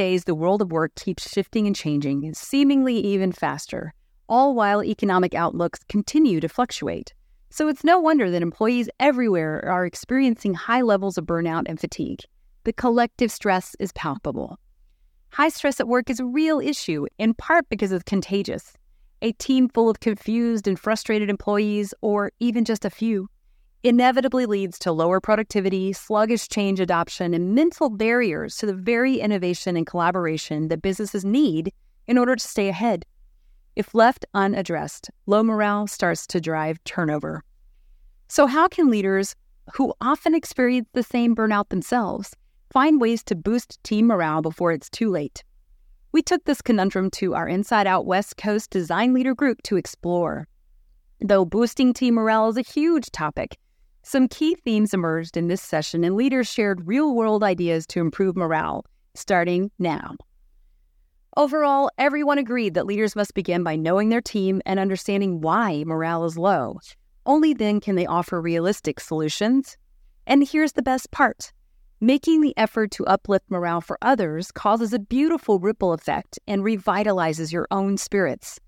days, the world of work keeps shifting and changing, seemingly even faster, all while economic outlooks continue to fluctuate. So it's no wonder that employees everywhere are experiencing high levels of burnout and fatigue. The collective stress is palpable. High stress at work is a real issue, in part because it's contagious. A team full of confused and frustrated employees, or even just a few, inevitably leads to lower productivity, sluggish change adoption, and mental barriers to the very innovation and collaboration that businesses need in order to stay ahead. If left unaddressed, low morale starts to drive turnover. So, how can leaders who often experience the same burnout themselves find ways to boost team morale before it's too late? We took this conundrum to our Inside Out West Coast design leader group to explore. Though boosting team morale is a huge topic, some key themes emerged in this session, and leaders shared real world ideas to improve morale, starting now. Overall, everyone agreed that leaders must begin by knowing their team and understanding why morale is low. Only then can they offer realistic solutions. And here's the best part making the effort to uplift morale for others causes a beautiful ripple effect and revitalizes your own spirits.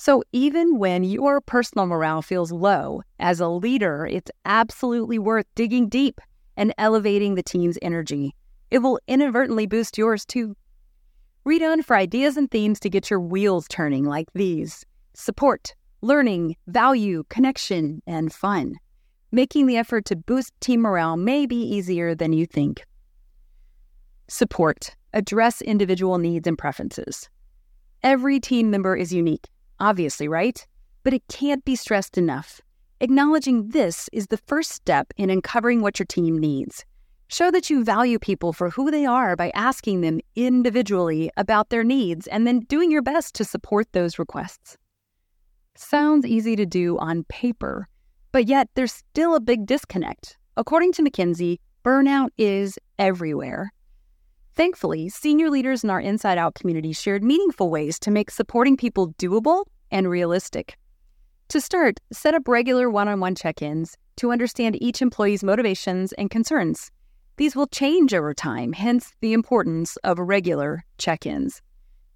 So, even when your personal morale feels low, as a leader, it's absolutely worth digging deep and elevating the team's energy. It will inadvertently boost yours too. Read on for ideas and themes to get your wheels turning like these support, learning, value, connection, and fun. Making the effort to boost team morale may be easier than you think. Support. Address individual needs and preferences. Every team member is unique, obviously, right? But it can't be stressed enough. Acknowledging this is the first step in uncovering what your team needs. Show that you value people for who they are by asking them individually about their needs and then doing your best to support those requests. Sounds easy to do on paper, but yet there's still a big disconnect. According to McKinsey, burnout is everywhere. Thankfully, senior leaders in our Inside Out community shared meaningful ways to make supporting people doable and realistic. To start, set up regular one on one check ins to understand each employee's motivations and concerns. These will change over time, hence the importance of regular check ins.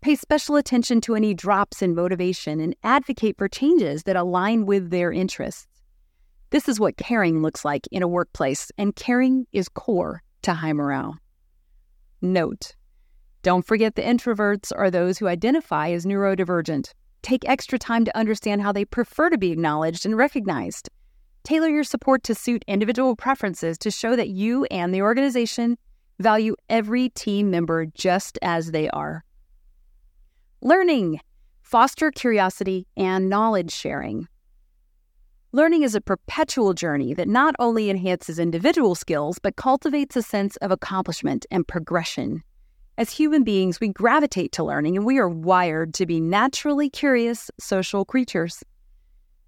Pay special attention to any drops in motivation and advocate for changes that align with their interests. This is what caring looks like in a workplace, and caring is core to high morale. Note Don't forget the introverts are those who identify as neurodivergent. Take extra time to understand how they prefer to be acknowledged and recognized. Tailor your support to suit individual preferences to show that you and the organization value every team member just as they are. Learning. Foster curiosity and knowledge sharing. Learning is a perpetual journey that not only enhances individual skills, but cultivates a sense of accomplishment and progression. As human beings, we gravitate to learning and we are wired to be naturally curious social creatures.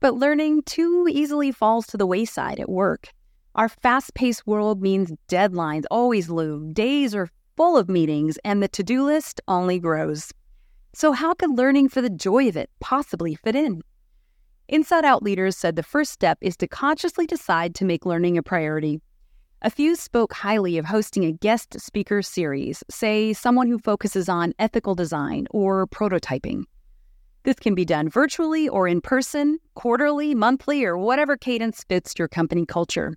But learning too easily falls to the wayside at work. Our fast paced world means deadlines always loom, days are full of meetings, and the to do list only grows. So, how could learning for the joy of it possibly fit in? Inside Out leaders said the first step is to consciously decide to make learning a priority. A few spoke highly of hosting a guest speaker series, say someone who focuses on ethical design or prototyping. This can be done virtually or in person, quarterly, monthly, or whatever cadence fits your company culture.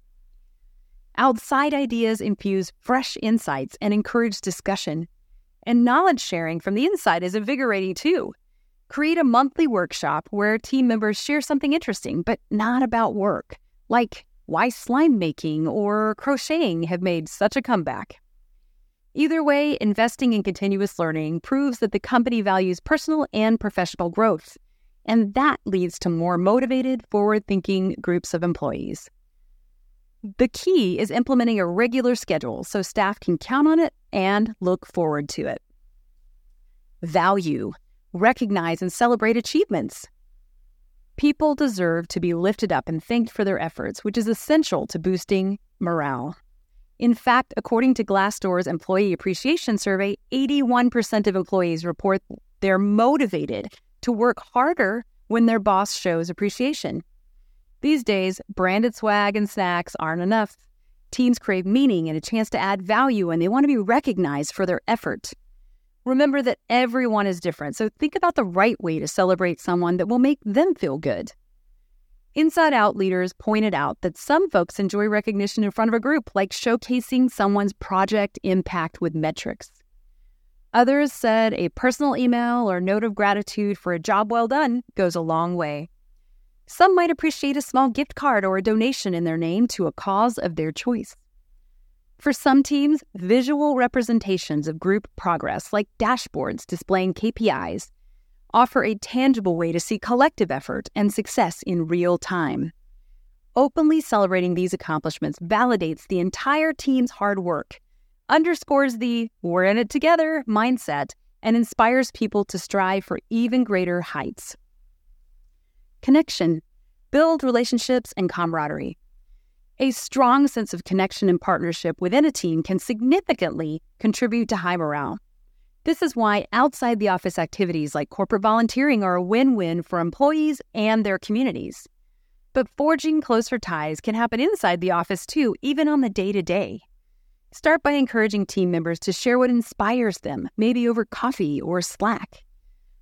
Outside ideas infuse fresh insights and encourage discussion. And knowledge sharing from the inside is invigorating too. Create a monthly workshop where team members share something interesting, but not about work, like why slime making or crocheting have made such a comeback. Either way, investing in continuous learning proves that the company values personal and professional growth, and that leads to more motivated, forward thinking groups of employees. The key is implementing a regular schedule so staff can count on it and look forward to it. Value, recognize and celebrate achievements. People deserve to be lifted up and thanked for their efforts, which is essential to boosting morale. In fact, according to Glassdoor's Employee Appreciation Survey, 81% of employees report they're motivated to work harder when their boss shows appreciation. These days, branded swag and snacks aren't enough. Teams crave meaning and a chance to add value, and they want to be recognized for their effort. Remember that everyone is different, so think about the right way to celebrate someone that will make them feel good. Inside Out leaders pointed out that some folks enjoy recognition in front of a group, like showcasing someone's project impact with metrics. Others said a personal email or note of gratitude for a job well done goes a long way. Some might appreciate a small gift card or a donation in their name to a cause of their choice. For some teams, visual representations of group progress, like dashboards displaying KPIs, offer a tangible way to see collective effort and success in real time. Openly celebrating these accomplishments validates the entire team's hard work, underscores the we're in it together mindset, and inspires people to strive for even greater heights. Connection build relationships and camaraderie. A strong sense of connection and partnership within a team can significantly contribute to high morale. This is why outside the office activities like corporate volunteering are a win win for employees and their communities. But forging closer ties can happen inside the office too, even on the day to day. Start by encouraging team members to share what inspires them, maybe over coffee or Slack.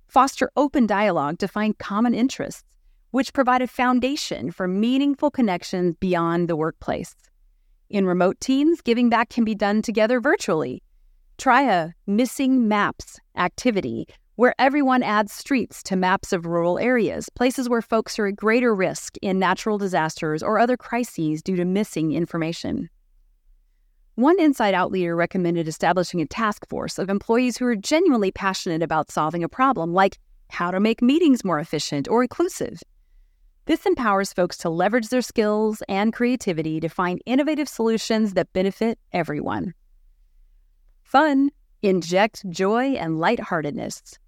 Foster open dialogue to find common interests which provide a foundation for meaningful connections beyond the workplace. In remote teams, giving back can be done together virtually. Try a missing maps activity where everyone adds streets to maps of rural areas, places where folks are at greater risk in natural disasters or other crises due to missing information. One Inside Out leader recommended establishing a task force of employees who are genuinely passionate about solving a problem, like how to make meetings more efficient or inclusive. This empowers folks to leverage their skills and creativity to find innovative solutions that benefit everyone. Fun, inject joy and lightheartedness.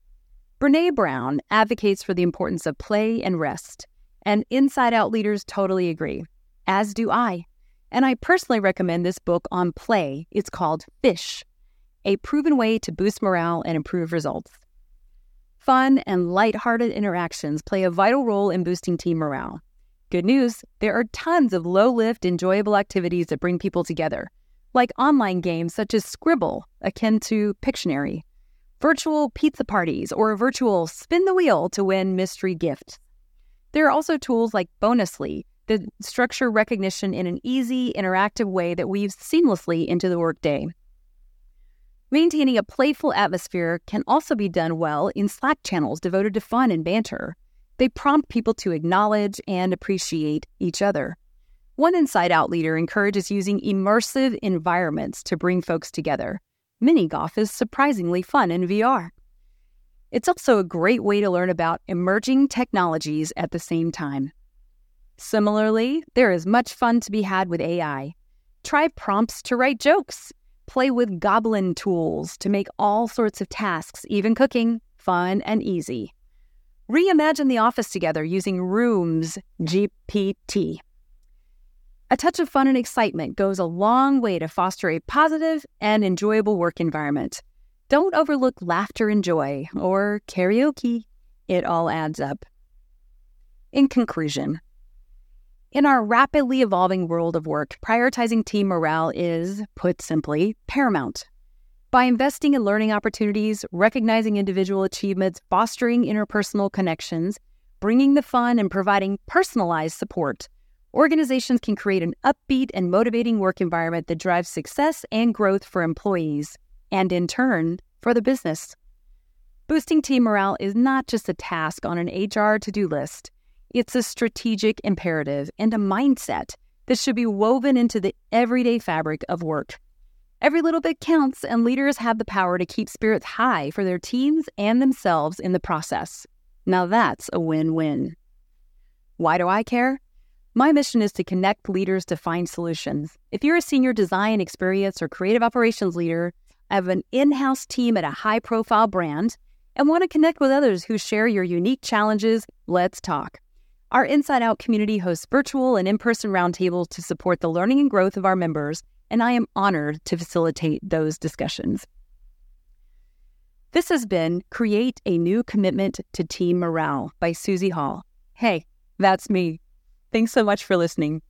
Brene Brown advocates for the importance of play and rest, and Inside Out leaders totally agree, as do I. And I personally recommend this book on play. It's called Fish, a proven way to boost morale and improve results. Fun and lighthearted interactions play a vital role in boosting team morale. Good news there are tons of low lift, enjoyable activities that bring people together, like online games such as Scribble, akin to Pictionary, virtual pizza parties, or a virtual spin the wheel to win mystery gifts. There are also tools like Bonusly that structure recognition in an easy, interactive way that weaves seamlessly into the workday. Maintaining a playful atmosphere can also be done well in Slack channels devoted to fun and banter. They prompt people to acknowledge and appreciate each other. One Inside Out leader encourages using immersive environments to bring folks together. Mini golf is surprisingly fun in VR. It's also a great way to learn about emerging technologies at the same time. Similarly, there is much fun to be had with AI. Try prompts to write jokes Play with goblin tools to make all sorts of tasks, even cooking, fun and easy. Reimagine the office together using Rooms GPT. A touch of fun and excitement goes a long way to foster a positive and enjoyable work environment. Don't overlook laughter and joy or karaoke. It all adds up. In conclusion, in our rapidly evolving world of work, prioritizing team morale is, put simply, paramount. By investing in learning opportunities, recognizing individual achievements, fostering interpersonal connections, bringing the fun, and providing personalized support, organizations can create an upbeat and motivating work environment that drives success and growth for employees, and in turn, for the business. Boosting team morale is not just a task on an HR to do list. It's a strategic imperative and a mindset that should be woven into the everyday fabric of work. Every little bit counts, and leaders have the power to keep spirits high for their teams and themselves in the process. Now that's a win win. Why do I care? My mission is to connect leaders to find solutions. If you're a senior design, experience, or creative operations leader, I have an in house team at a high profile brand, and want to connect with others who share your unique challenges, let's talk. Our Inside Out community hosts virtual and in person roundtables to support the learning and growth of our members, and I am honored to facilitate those discussions. This has been Create a New Commitment to Team Morale by Susie Hall. Hey, that's me. Thanks so much for listening.